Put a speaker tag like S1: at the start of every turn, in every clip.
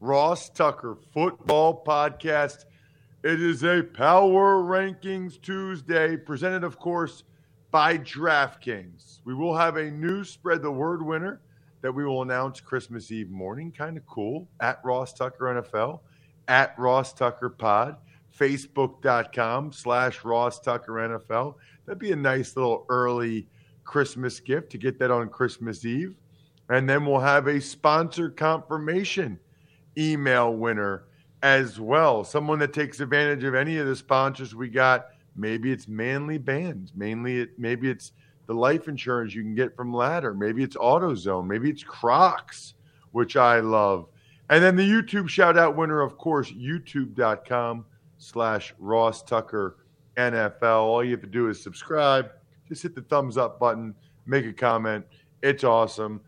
S1: Ross Tucker Football Podcast. It is a Power Rankings Tuesday, presented, of course, by DraftKings. We will have a new spread the word winner that we will announce Christmas Eve morning. Kind of cool. At Ross Tucker NFL, at Ross Tucker Pod, Facebook.com slash Ross Tucker NFL. That'd be a nice little early Christmas gift to get that on Christmas Eve. And then we'll have a sponsor confirmation email winner as well. Someone that takes advantage of any of the sponsors we got. Maybe it's Manly Bands. Mainly, it, maybe it's the life insurance you can get from Ladder. Maybe it's AutoZone. Maybe it's Crocs, which I love. And then the YouTube shout out winner, of course, youtube.com slash Ross Tucker NFL. All you have to do is subscribe. Just hit the thumbs up button, make a comment. It's awesome.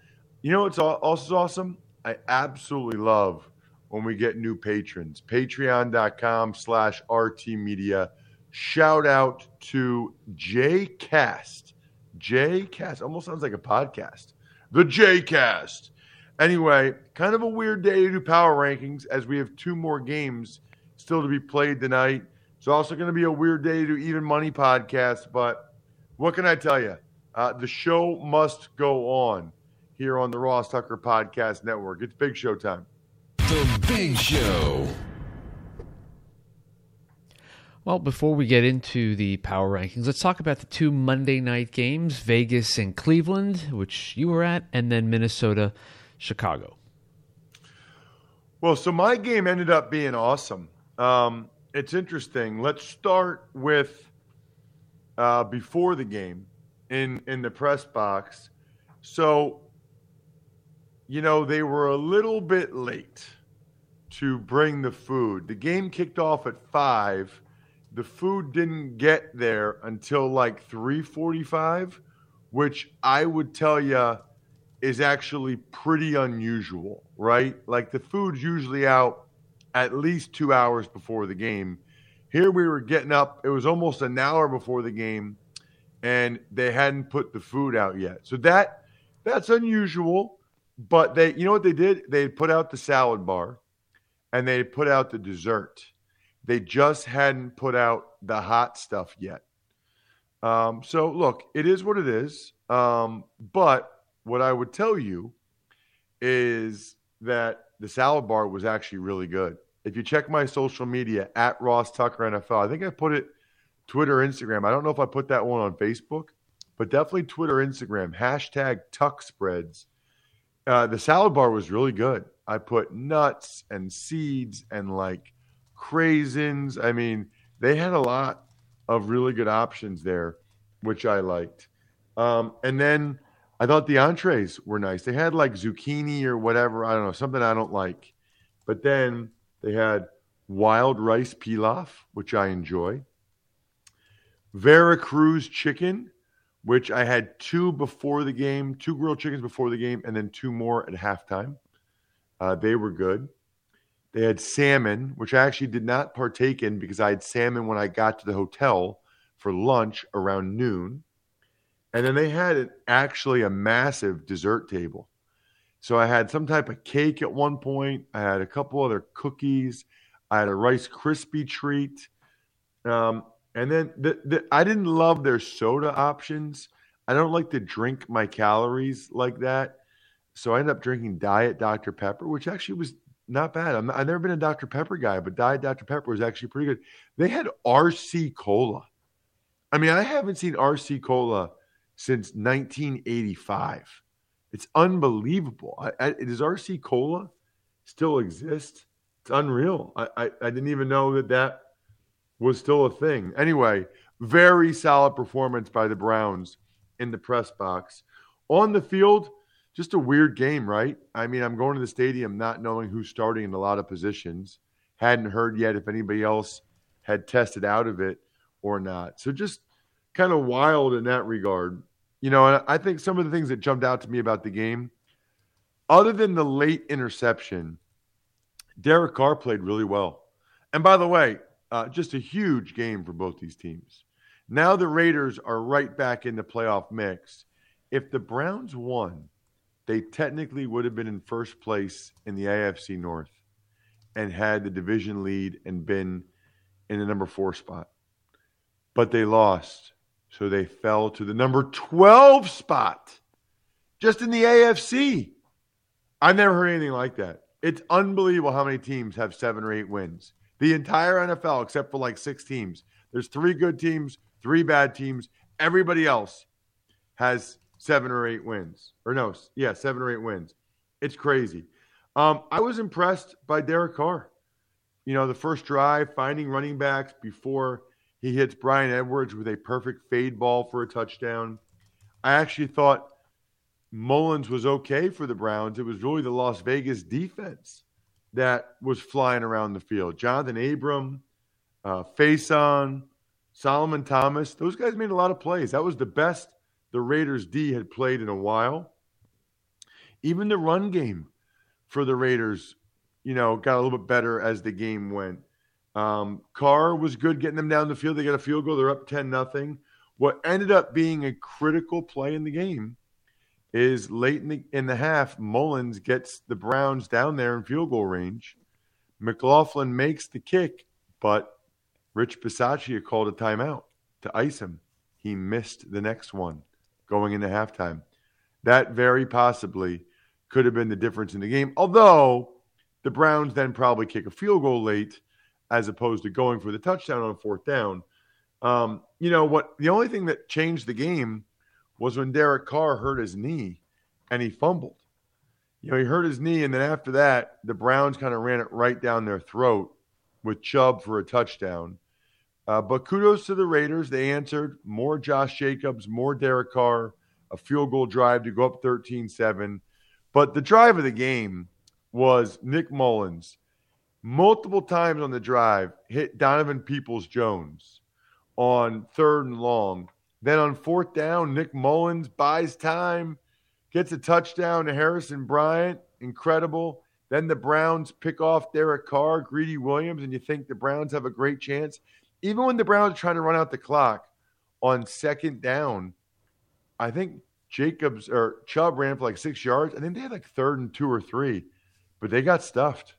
S1: You know what's also awesome? I absolutely love when we get new patrons. Patreon.com slash RT Media. Shout out to J Cast. J Cast almost sounds like a podcast. The J Cast. Anyway, kind of a weird day to do power rankings as we have two more games still to be played tonight. It's also going to be a weird day to do even money podcast, but what can I tell you? Uh, the show must go on here on the Ross Tucker Podcast Network. It's big show time.
S2: The Big Show.
S3: Well, before we get into the power rankings, let's talk about the two Monday night games Vegas and Cleveland, which you were at, and then Minnesota, Chicago.
S1: Well, so my game ended up being awesome. Um, it's interesting. Let's start with uh, before the game in in the press box. So, you know, they were a little bit late to bring the food. The game kicked off at five. The food didn't get there until like three forty-five, which I would tell you is actually pretty unusual, right? Like the food's usually out at least two hours before the game. Here we were getting up, it was almost an hour before the game, and they hadn't put the food out yet. So that that's unusual. But they you know what they did? They put out the salad bar and they put out the dessert. They just hadn't put out the hot stuff yet. Um, so look, it is what it is. Um, but what I would tell you is that the salad bar was actually really good. If you check my social media at Ross Tucker NFL, I think I put it Twitter, Instagram. I don't know if I put that one on Facebook, but definitely Twitter, Instagram. Hashtag Tuck Spreads. Uh, the salad bar was really good. I put nuts and seeds and like craisins. I mean, they had a lot of really good options there, which I liked. Um, and then I thought the entrees were nice. They had like zucchini or whatever. I don't know, something I don't like. But then they had wild rice pilaf, which I enjoy. Veracruz chicken, which I had two before the game, two grilled chickens before the game, and then two more at halftime. Uh, they were good. They had salmon, which I actually did not partake in because I had salmon when I got to the hotel for lunch around noon. And then they had an, actually a massive dessert table. So I had some type of cake at one point. I had a couple other cookies. I had a Rice Krispie treat. Um, and then the, the, I didn't love their soda options. I don't like to drink my calories like that. So I ended up drinking Diet Dr. Pepper, which actually was not bad. i have never been a Dr. Pepper guy, but Diet Dr. Pepper was actually pretty good. They had RC Cola. I mean, I haven't seen RC Cola since 1985. It's unbelievable. I, I, does RC Cola still exist? It's unreal. I, I, I didn't even know that that was still a thing. Anyway, very solid performance by the Browns in the press box. On the field, just a weird game, right? I mean, I'm going to the stadium not knowing who's starting in a lot of positions. Hadn't heard yet if anybody else had tested out of it or not. So just kind of wild in that regard. You know, and I think some of the things that jumped out to me about the game, other than the late interception, Derek Carr played really well. And by the way, uh, just a huge game for both these teams. Now the Raiders are right back in the playoff mix. If the Browns won, they technically would have been in first place in the AFC North and had the division lead and been in the number four spot. But they lost. So they fell to the number 12 spot just in the AFC. I've never heard anything like that. It's unbelievable how many teams have seven or eight wins. The entire NFL, except for like six teams. There's three good teams, three bad teams. Everybody else has seven or eight wins. Or no, yeah, seven or eight wins. It's crazy. Um, I was impressed by Derek Carr. You know, the first drive, finding running backs before he hits Bryan Edwards with a perfect fade ball for a touchdown. I actually thought Mullens was okay for the Browns. It was really the Las Vegas defense that was flying around the field. Johnathan Abram, uh, Facyson, Solomon Thomas, those guys made a lot of plays. That was the best the Raiders D had played in a while. Even the run game for the Raiders, you know, got a little bit better as the game went. Um, Carr was good getting them down the field. They got a field goal. They're up 10 nothing. What ended up being a critical play in the game is late in the, in the half, Mullens gets the Browns down there in field goal range. McLaughlin makes the kick, but Rich Bisaccia called a timeout to ice him. He missed the next one going into halftime. That very possibly could have been the difference in the game. Although the Browns then probably kick a field goal late as opposed to going for the touchdown on fourth down. Um, you know what? The only thing that changed the game was when Derek Carr hurt his knee and he fumbled. You know, he hurt his knee, and then after that, the Browns kind of ran it right down their throat with Chubb for a touchdown. Uh, but kudos to the Raiders. They answered more Josh Jacobs, more Derek Carr, a field goal drive to go up 13 7. But the drive of the game was Nick Mullens multiple times on the drive, hit Donovan Peoples Jones on third and long. Then on fourth down, Nick Mullens buys time, gets a touchdown to Harrison Bryant. Incredible. Then the Browns pick off Derek Carr, Greedy Williams, and you think the Browns have a great chance. Even when the Browns are trying to run out the clock on second down, I think Jacobs or Chubb ran for like six yards. I think they had like third and two or three, but they got stuffed.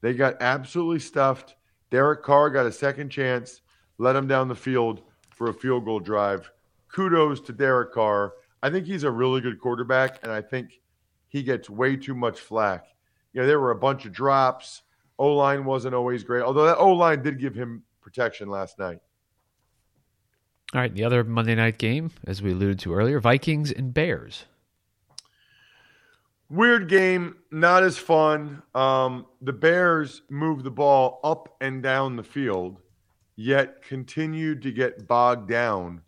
S1: They got absolutely stuffed. Derek Carr got a second chance, let him down the field for a field goal drive. Kudos to Derek Carr. I think he's a really good quarterback, and I think he gets way too much flack. You know, there were a bunch of drops. O line wasn't always great, although that O line did give him protection last night.
S3: All right, the other Monday night game, as we alluded to earlier, Vikings and Bears.
S1: Weird game, not as fun. Um, the Bears moved the ball up and down the field, yet continued to get bogged down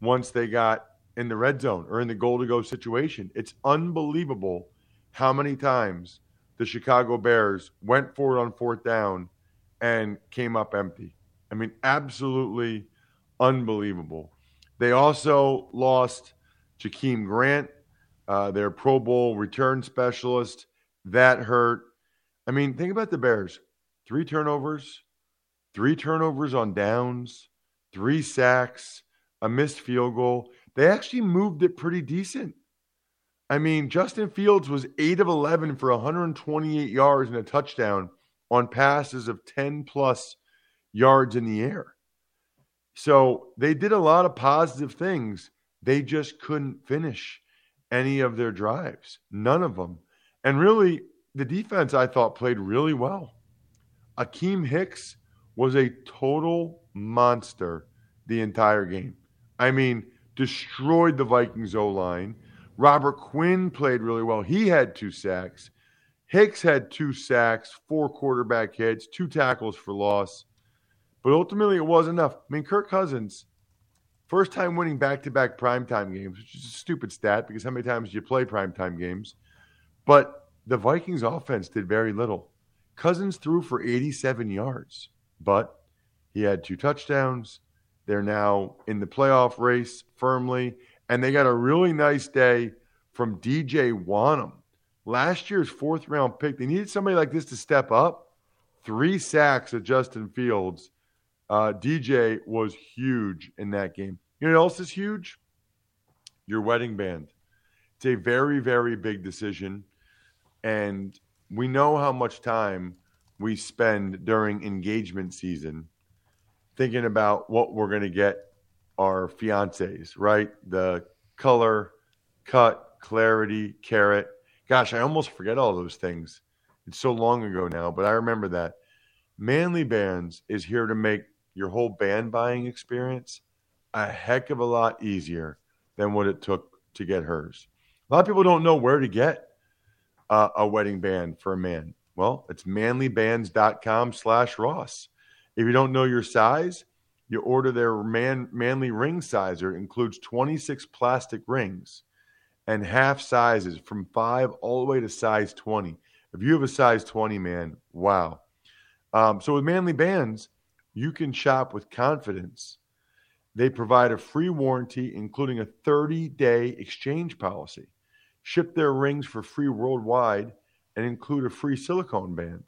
S1: once they got in the red zone or in the goal to go situation. It's unbelievable how many times the Chicago Bears went forward on fourth down and came up empty. I mean, absolutely unbelievable. They also lost Jakeem Grant uh, their Pro Bowl return specialist. That hurt. I mean, think about the Bears three turnovers, three turnovers on downs, three sacks, a missed field goal. they actually moved it pretty decent. I mean, Justin Fields was 8 of 11 for 128 yards and a touchdown on passes of 10 plus yards in the air. So they did a lot of positive things. They just couldn't finish any of their drives, none of them. And really, the defense I thought played really well. Akiem Hicks was a total monster the entire game. I mean, destroyed the Vikings O line. Robert Quinn played really well. He had two sacks. Hicks had two sacks, four quarterback hits, two tackles for loss. But ultimately, it was enough. I mean, Kirk Cousins, first time winning back to back primetime games, which is a stupid stat because how many times do you play primetime games? But the Vikings offense did very little. Cousins threw for 87 yards, but he had two touchdowns. They're now in the playoff race firmly, and they got a really nice day from DJ Wonnum. Last year's fourth round pick, they needed somebody like this to step up. Three sacks at Justin Fields uh, DJ was huge in that game. You know what else is huge? Your wedding band. It's a very, very big decision. And we know how much time we spend during engagement season thinking about what we're going to get our fiancés, right? The color, cut, clarity, carat. Gosh, I almost forget all those things. It's so long ago now, but I remember that. Manly Bands is here to make your whole band buying experience a heck of a lot easier than what it took to get hers. A lot of people don't know where to get uh, a wedding band for a man. Well, it's manlybands.com slash Ross. If you don't know your size, you order their man, manly ring sizer. It includes 26 plastic rings and half sizes from five all the way to size 20. If you have a size 20, man, wow. Um, so with manly bands, you can shop with confidence. They provide a free warranty, including a 30 day exchange policy. Ship their rings for free worldwide and include a free silicone band.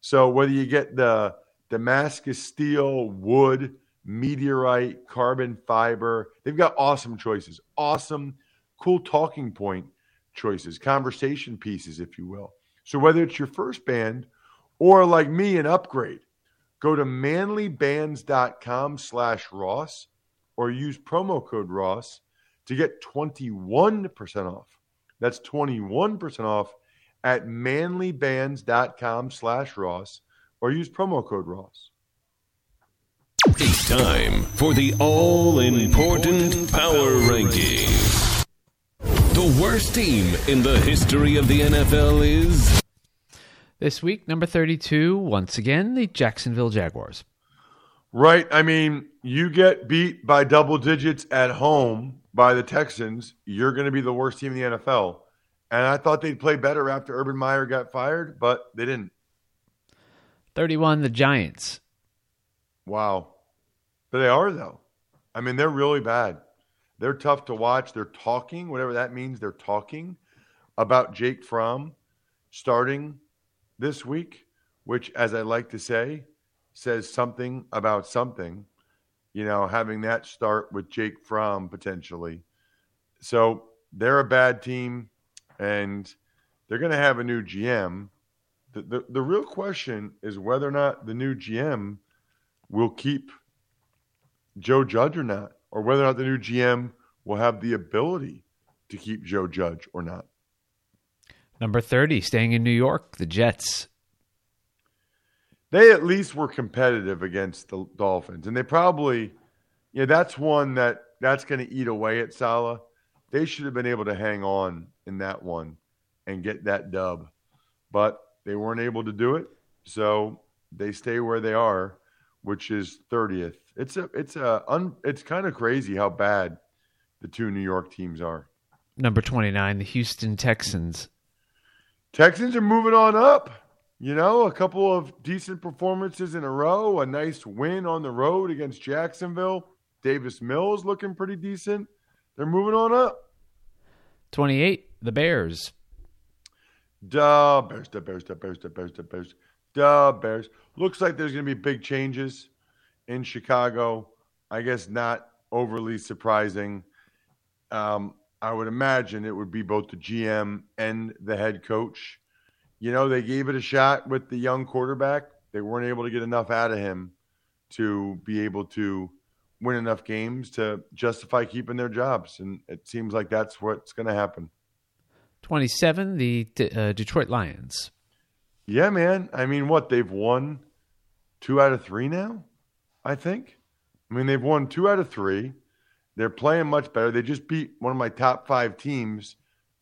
S1: So whether you get the Damascus steel, wood, meteorite, carbon fiber, they've got awesome choices. Awesome, cool talking point choices, conversation pieces, if you will. So whether it's your first band or like me, an upgrade, Go to manlybands.com slash Ross or use promo code Ross to get 21% off. That's 21% off at manlybands.com slash Ross or use promo code Ross.
S2: It's time for the all important power ranking. The worst team in the history of the NFL is.
S3: This week, number 32, once again, the Jacksonville Jaguars.
S1: Right. I mean, you get beat by double digits at home by the Texans, you're going to be the worst team in the NFL. And I thought they'd play better after Urban Meyer got fired, but they didn't.
S3: 31, the Giants.
S1: Wow. But they are, though. I mean, they're really bad. They're tough to watch. They're talking, whatever that means, they're talking about Jake Fromm starting this week, which, as I like to say, says something about something. You know, having that start with Jake Fromm potentially. So they're a bad team, and they're going to have a new GM. The, the, the real question is whether or not the new GM will keep Joe Judge or not, or whether or not the new GM will have the ability to keep Joe Judge or not.
S3: Number 30, staying in New York, the Jets.
S1: They at least were competitive against the Dolphins. And they probably, yeah, that's one that that's going to eat away at Saleh. They should have been able to hang on in that one and get that dub. But they weren't able to do it. So they stay where they are, which is 30th. It's a it's a un, it's kind of crazy how bad the two New York teams are.
S3: Number 29, the Houston Texans.
S1: Texans are moving on up. You know, a couple of decent performances in a row, a nice win on the road against Jacksonville. Davis Mills looking pretty decent. They're moving on up.
S3: 28, the Bears.
S1: Duh, Bears, the Bears, the Bears, the Bears, the Bears, Bears. Looks like there's going to be big changes in Chicago. I guess not overly surprising. um, I would imagine it would be both the GM and the head coach. You know, they gave it a shot with the young quarterback. They weren't able to get enough out of him to be able to win enough games to justify keeping their jobs. And it seems like that's what's going to happen.
S3: 27, the uh, Detroit Lions.
S1: Yeah, man. I mean, what? They've won two out of three now, I think. I mean, they've won two out of three. They're playing much better. They just beat one of my top five teams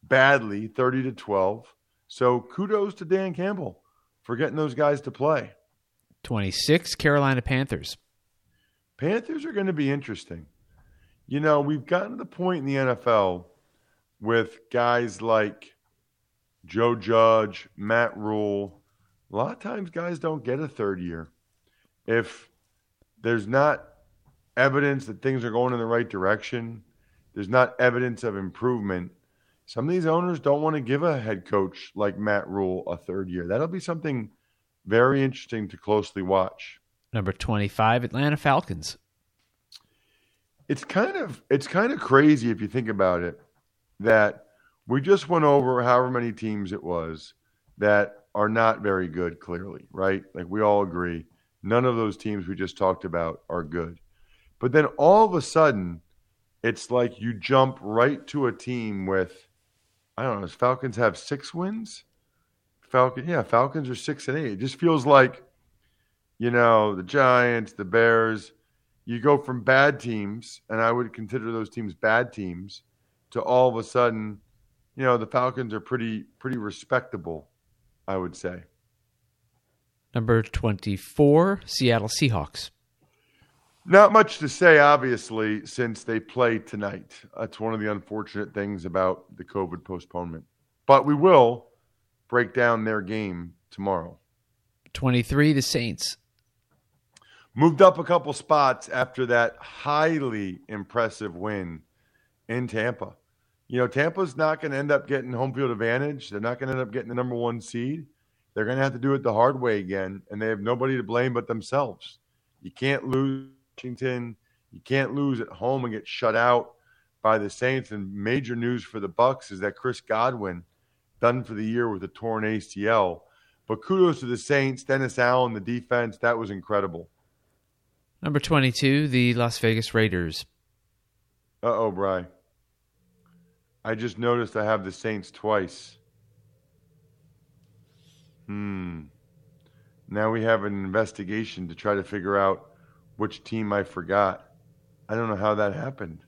S1: badly, 30 to 12. So kudos to Dan Campbell for getting those guys to play.
S3: 26, Carolina Panthers.
S1: Panthers are going to be interesting. You know, we've gotten to the point in the NFL with guys like Joe Judge, Matt Rhule. A lot of times, guys don't get a third year. If there's not evidence that things are going in the right direction, there's not evidence of improvement. Some of these owners don't want to give a head coach like Matt Rhule a third year. That'll be something very interesting to closely watch.
S3: Number 25, Atlanta Falcons.
S1: It's kind of it's kind of crazy if you think about it that we just went over however many teams it was that are not very good clearly, right? Like we all agree. None of those teams we just talked about are good. But then all of a sudden it's like you jump right to a team with I don't know, Falcons have 6 wins? Falcon, yeah, Falcons are 6 and 8. It just feels like you know, the Giants, the Bears, you go from bad teams, and I would consider those teams bad teams, to all of a sudden, you know, the Falcons are pretty pretty respectable, I would say.
S3: Number 24, Seattle Seahawks.
S1: Not much to say, obviously, since they play tonight. That's one of the unfortunate things about the COVID postponement. But we will break down their game tomorrow.
S3: 23, the Saints.
S1: Moved up a couple spots after that highly impressive win in Tampa. You know, Tampa's not going to end up getting home field advantage. They're not going to end up getting the number one seed. They're going to have to do it the hard way again, and they have nobody to blame but themselves. You can't lose Washington. You can't lose at home and get shut out by the Saints. And major news for the Bucks is that Chris Godwin done for the year with a torn ACL. But kudos to the Saints, Dennis Allen, the defense. That was incredible.
S3: Number 22, the Las Vegas Raiders.
S1: Uh oh, Bry. I just noticed I have the Saints twice. Hmm. Now we have an investigation to try to figure out which team I forgot. I don't know how that happened.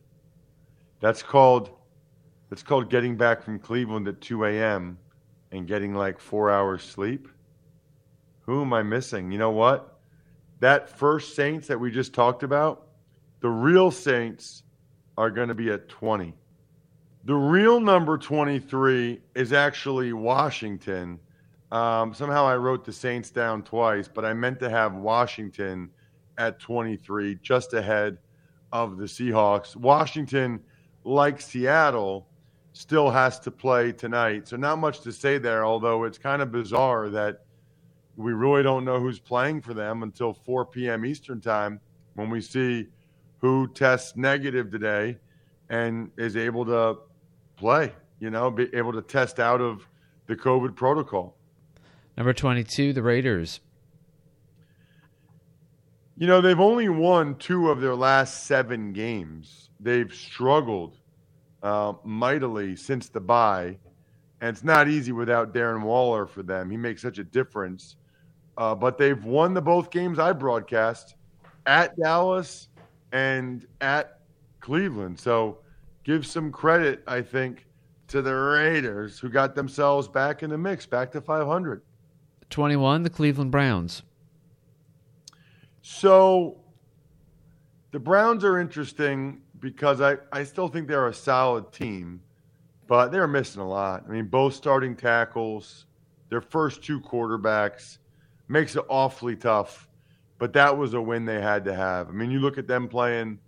S1: That's called that's called getting back from Cleveland at 2 a.m. and getting like four hours sleep. Who am I missing? You know what? that first Saints that we just talked about, the real Saints are going to be at 20. The real number 23 is actually Washington. Um, somehow I wrote the Saints down twice, but I meant to have Washington at 23, just ahead of the Seahawks. Washington, like Seattle, still has to play tonight. So, not much to say there, although it's kind of bizarre that we really don't know who's playing for them until 4 p.m. Eastern time when we see who tests negative today and is able to play, you know, be able to test out of the COVID protocol.
S3: Number 22, the Raiders.
S1: You know, they've only won two of their last seven games. They've struggled uh, mightily since the bye. And it's not easy without Darren Waller for them. He makes such a difference uh, but they've won the both games I broadcast at Dallas and at Cleveland. So give some credit, I think, to the Raiders who got themselves back in the mix, back to 500.
S3: 21, the Cleveland Browns.
S1: So the Browns are interesting because I, I still think they're a solid team, but they're missing a lot. I mean, both starting tackles, their first two quarterbacks makes it awfully tough. But that was a win they had to have. I mean, you look at them playing,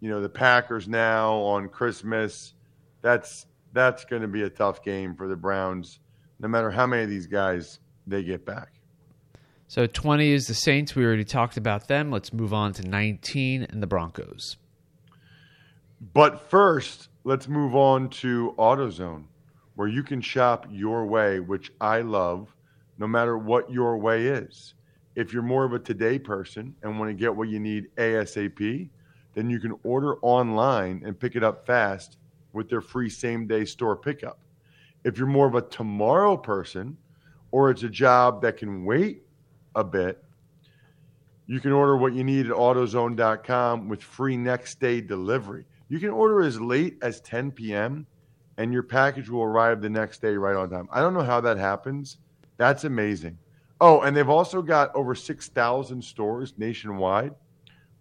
S1: you know, the Packers now on Christmas. That's that's going to be a tough game for the Browns, no matter how many of these guys they get back.
S3: So 20 is the Saints. We already talked about them. Let's move on to 19 and the Broncos.
S1: But first, let's move on to AutoZone, where you can shop your way, which I love, no matter what your way is. If you're more of a today person and want to get what you need ASAP, then you can order online and pick it up fast with their free same day store pickup. If you're more of a tomorrow person or it's a job that can wait a bit, you can order what you need at AutoZone.com with free next day delivery. You can order as late as 10 p.m. and your package will arrive the next day right on time. I don't know how that happens. That's amazing. Oh, and they've also got over 6,000 stores nationwide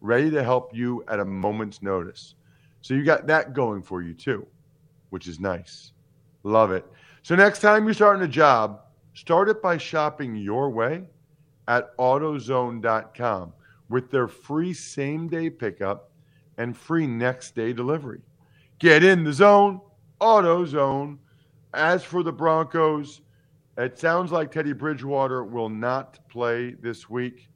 S1: ready to help you at a moment's notice. So you got that going for you too, which is nice. Love it. So next time you're starting a job, start it by shopping your way at AutoZone.com with their free same day pickup and free next day delivery. Get in the zone, AutoZone. As for the Broncos, it sounds like Teddy Bridgewater will not play this week.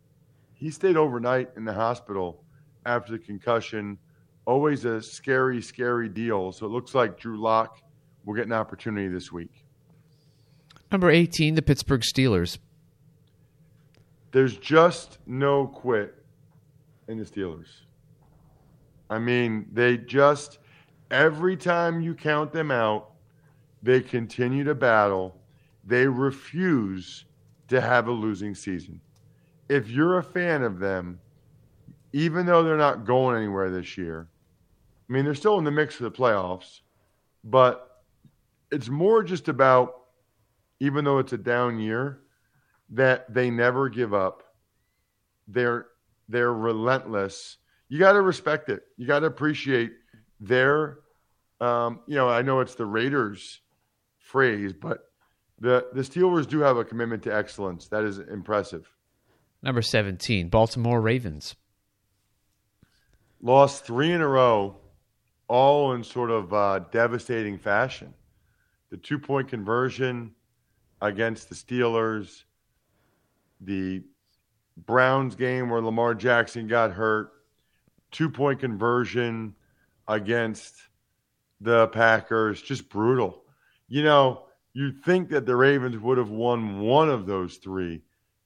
S1: He stayed overnight in the hospital after the concussion. Always a scary, scary deal. So it looks like Drew Lock will get an opportunity this week.
S3: Number 18, the Pittsburgh Steelers.
S1: There's just no quit in the Steelers. I mean, they just, every time you count them out, they continue to battle. They refuse to have a losing season. If you're a fan of them, even though they're not going anywhere this year, I mean, they're still in the mix for the playoffs, but it's more just about, even though it's a down year, that they never give up. They're they're relentless. You got to respect it. You got to appreciate their. Um, you know, I know it's the Raiders phrase, but the the Steelers do have a commitment to excellence. That is impressive.
S3: Number 17, Baltimore Ravens.
S1: Lost three in a row, all in sort of uh, devastating fashion. The two point conversion against the Steelers, the Browns game where Lamar Jackson got hurt, two point conversion against the Packers, just brutal. You know, you'd think that the Ravens would have won one of those three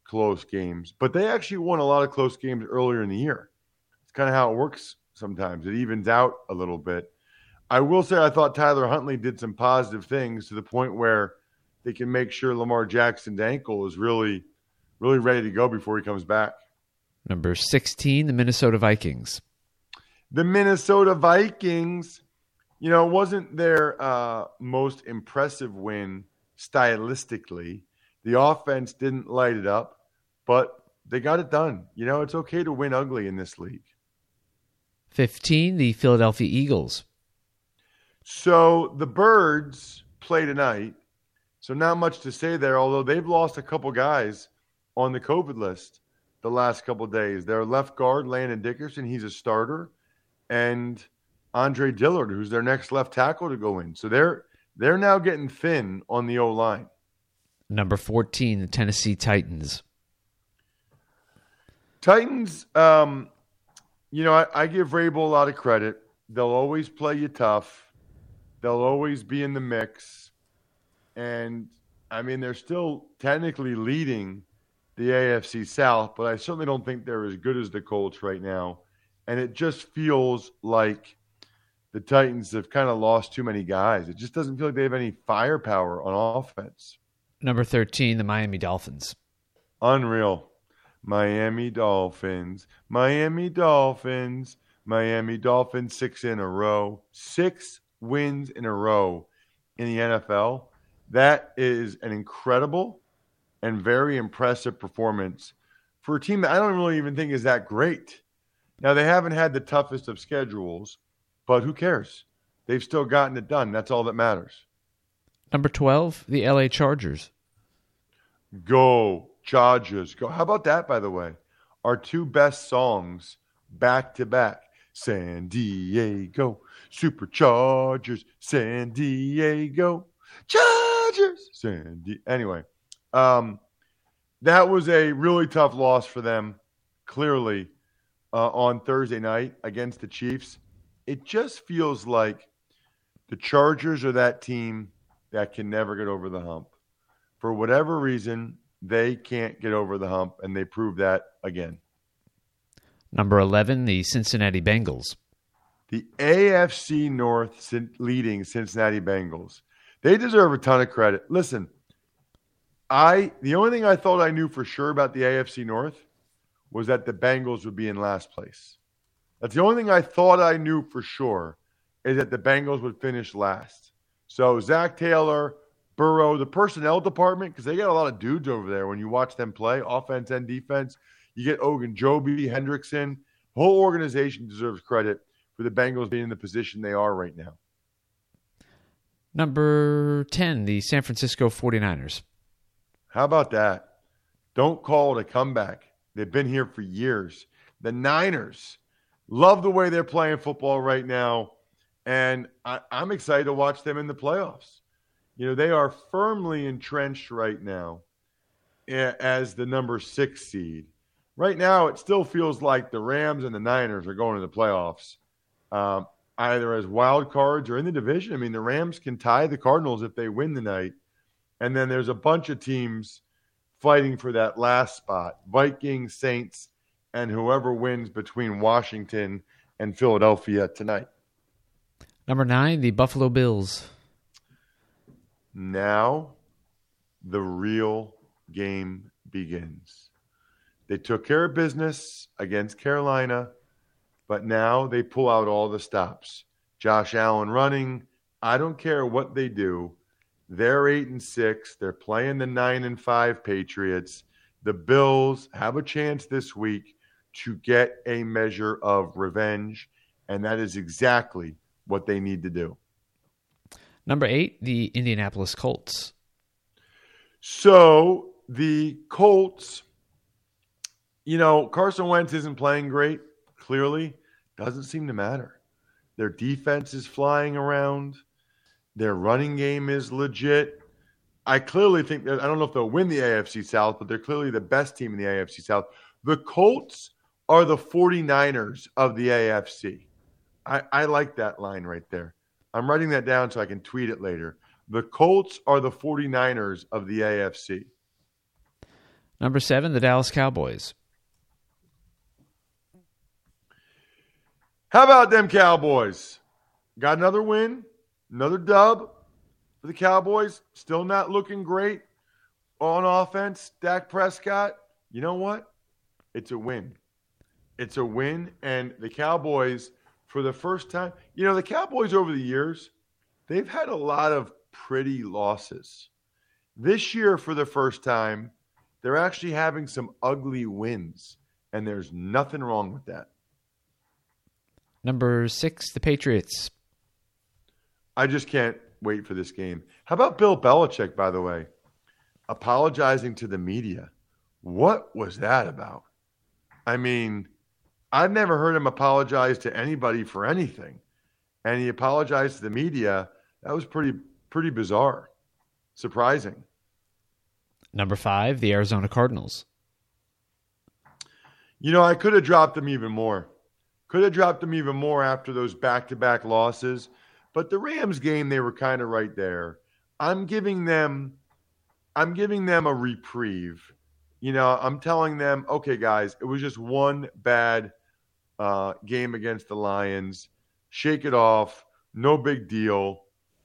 S1: close games, but they actually won a lot of close games earlier in the year. It's kind of how it works sometimes. It evens out a little bit. I will say I thought Tyler Huntley did some positive things to the point where they can make sure Lamar Jackson's ankle is really, really ready to go before he comes back.
S3: Number 16, the Minnesota Vikings.
S1: The Minnesota Vikings, you know, wasn't their uh, most impressive win stylistically. The offense didn't light it up, but they got it done. You know, it's okay to win ugly in this league.
S3: 15, the Philadelphia Eagles.
S1: So the Birds play tonight. So not much to say there, although they've lost a couple guys on the COVID list the last couple days. Their left guard, Landon Dickerson, he's a starter, and Andre Dillard, who's their next left tackle to go in. So they're they're now getting thin on the O line.
S3: Number 14, the Tennessee Titans.
S1: Titans, um, you know, I, I give Vrabel a lot of credit. They'll always play you tough. They'll always be in the mix. And I mean, they're still technically leading the AFC South, but I certainly don't think they're as good as the Colts right now. And it just feels like the Titans have kind of lost too many guys. It just doesn't feel like they have any firepower on offense.
S3: Number 13, the Miami Dolphins.
S1: Unreal. Miami Dolphins. Miami Dolphins. Miami Dolphins, six in a row. Six wins in a row in the NFL. That is an incredible and very impressive performance for a team that I don't really even think is that great. Now, they haven't had the toughest of schedules, but who cares? They've still gotten it done. That's all that matters.
S3: Number 12, the LA Chargers.
S1: Go, Chargers. Go. How about that, by the way? Our two best songs back to back. San Diego, Superchargers, San Diego, Chargers, San Diego. Anyway, um, that was a really tough loss for them, clearly, uh, on Thursday night against the Chiefs. It just feels like The Chargers are that team that can never get over the hump. For whatever reason, they can't get over the hump, and they prove that again.
S3: Number 11, the Cincinnati Bengals.
S1: The AFC North leading Cincinnati Bengals. They deserve a ton of credit. Listen, I the only thing I thought I knew for sure about the AFC North was that the Bengals would be in last place. That's the only thing I thought I knew for sure is that the Bengals would finish last. So Zac Taylor, Burrow, the personnel department, because they got a lot of dudes over there when you watch them play, offense and defense. You get Ogunjobi, Hendrickson. Whole organization deserves credit for the Bengals being in the position they are right now.
S3: Number 10, the San Francisco 49ers.
S1: How about that? Don't call it a comeback. They've been here for years. The Niners love the way they're playing football right now. And I, am excited to watch them in the playoffs. You know, they are firmly entrenched right now as the number six seed. Right now, it still feels like the Rams and the Niners are going to the playoffs, um, either as wild cards or in the division. I mean, the Rams can tie the Cardinals if they win tonight. And then there's a bunch of teams fighting for that last spot Vikings, Saints, and whoever wins between Washington and Philadelphia tonight.
S3: Number nine, the Buffalo Bills.
S1: Now the real game begins. They took care of business against Carolina, but now they pull out all the stops. Josh Allen running. I don't care what they do. They're eight and six. They're playing the nine and five Patriots. The Bills have a chance this week to get a measure of revenge, and that is exactly what they need to do.
S3: Number eight, the Indianapolis Colts.
S1: So the Colts, you know, Carson Wentz isn't playing great, clearly. Doesn't seem to matter. Their defense is flying around. Their running game is legit. I clearly think that I don't know if they'll win the AFC South, but they're clearly the best team in the AFC South. The Colts are the 49ers of the AFC. I, I like that line right there. I'm writing that down so I can tweet it later. The Colts are the 49ers of the AFC.
S3: Number seven, the Dallas Cowboys.
S1: How about them Cowboys? Got another win? Another dub for the Cowboys. Still not looking great on offense. Dak Prescott, you know what? It's a win. It's a win. And the Cowboys, for the first time, you know, the Cowboys over the years, they've had a lot of pretty losses. This year, for the first time, they're actually having some ugly wins. And there's nothing wrong with that.
S3: Number six, the Patriots.
S1: I just can't wait for this game. How about Bill Belichick, by the way, apologizing to the media? What was that about? I mean, I've never heard him apologize to anybody for anything. And he apologized to the media. That was pretty pretty bizarre. Surprising.
S3: Number 5, the Arizona Cardinals.
S1: You know, I could have dropped them even more. Could have dropped them even more after those back-to-back losses. But the Rams game, they were kind of right there. I'm giving them, I'm giving them a reprieve. You know, I'm telling them, okay, guys, it was just one bad uh, game against the Lions. Shake it off. No big deal.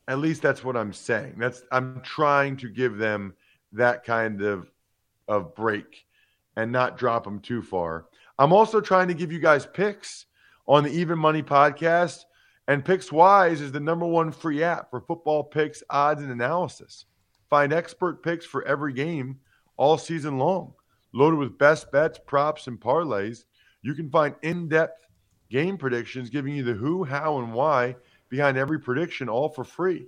S1: At least that's what I'm saying. That's I'm trying to give them that kind of of break and not drop them too far. I'm also trying to give you guys picks on the Even Money podcast and PicksWise is the number one free app for football picks, odds, and analysis. Find expert picks for every game all season long. Loaded with best bets, props, and parlays, you can find in depth game predictions giving you the who, how, and why behind every prediction, all for free.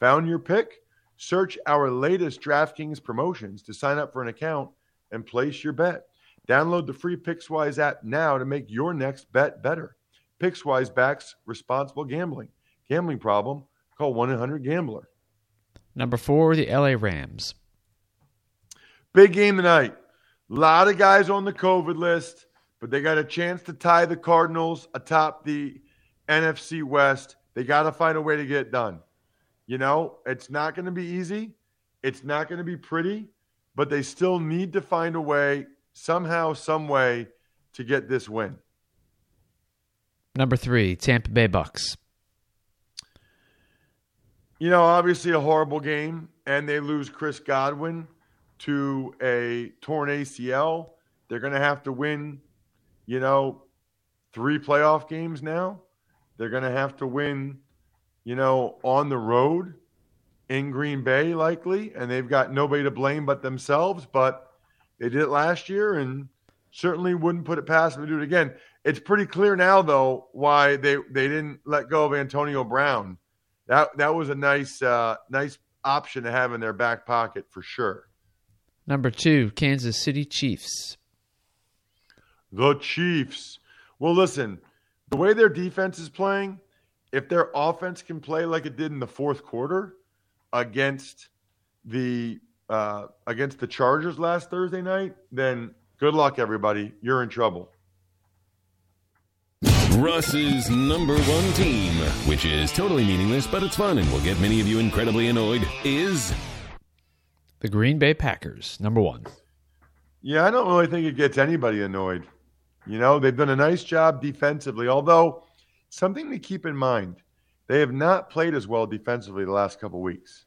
S1: Found your pick? Search our latest DraftKings promotions to sign up for an account and place your bet. Download the free PicksWise app now to make your next bet better. PicksWise backs responsible gambling. Gambling problem? Call 1 800 Gambler.
S3: Number four, the LA Rams.
S1: Big game tonight. A lot of guys on the COVID list, but they got a chance to tie the Cardinals atop the NFC West. They got to find a way to get it done. You know, it's not going to be easy. It's not going to be pretty, but they still need to find a way, somehow, some way, to get this win.
S3: Number three, Tampa Bay Bucks.
S1: You know, obviously a horrible game, and they lose Chris Godwin to a torn ACL. They're going to have to win, you know, three playoff games now. They're going to have to win, you know, on the road in Green Bay, likely, and they've got nobody to blame but themselves. But they did it last year, and certainly wouldn't put it past them to do it again. It's pretty clear now, though, why they they didn't let go of Antonio Brown. That that was a nice uh, nice option to have in their back pocket for sure.
S3: Number two, Kansas City Chiefs.
S1: The Chiefs. Well, listen, the way their defense is playing, if their offense can play like it did in the fourth quarter against the uh, against the Chargers last Thursday night, then good luck, everybody. You're in trouble.
S2: Ross's number one team, which is totally meaningless, but it's fun and will get many of you incredibly annoyed, is
S3: the Green Bay Packers, number one.
S1: Yeah, I don't really think it gets anybody annoyed. You know, they've done a nice job defensively, although something to keep in mind they have not played as well defensively the last couple weeks.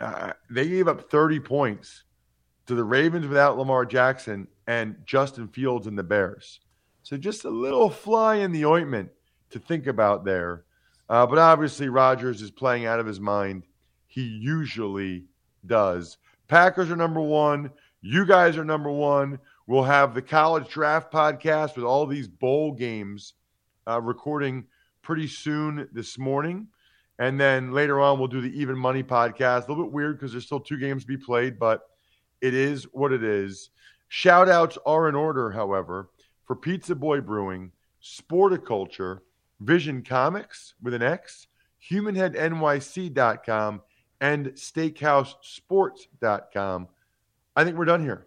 S1: Uh, they gave up 30 points to the Ravens without Lamar Jackson and Justin Fields and the Bears. So just a little fly in the ointment to think about there. Uh, but obviously, Rodgers is playing out of his mind. He usually does. Packers are number one. You guys are number one. We'll have the college draft podcast with all these bowl games uh, recording pretty soon this morning. And then later on, we'll do the Even Money podcast. A little bit weird because there's still two games to be played, but it is what it is. Shout outs are in order, however for Pizza Boy Brewing, Sporticulture, Vision Comics with an X, HumanHeadNYC.com, and SteakhouseSports.com. I think we're done here.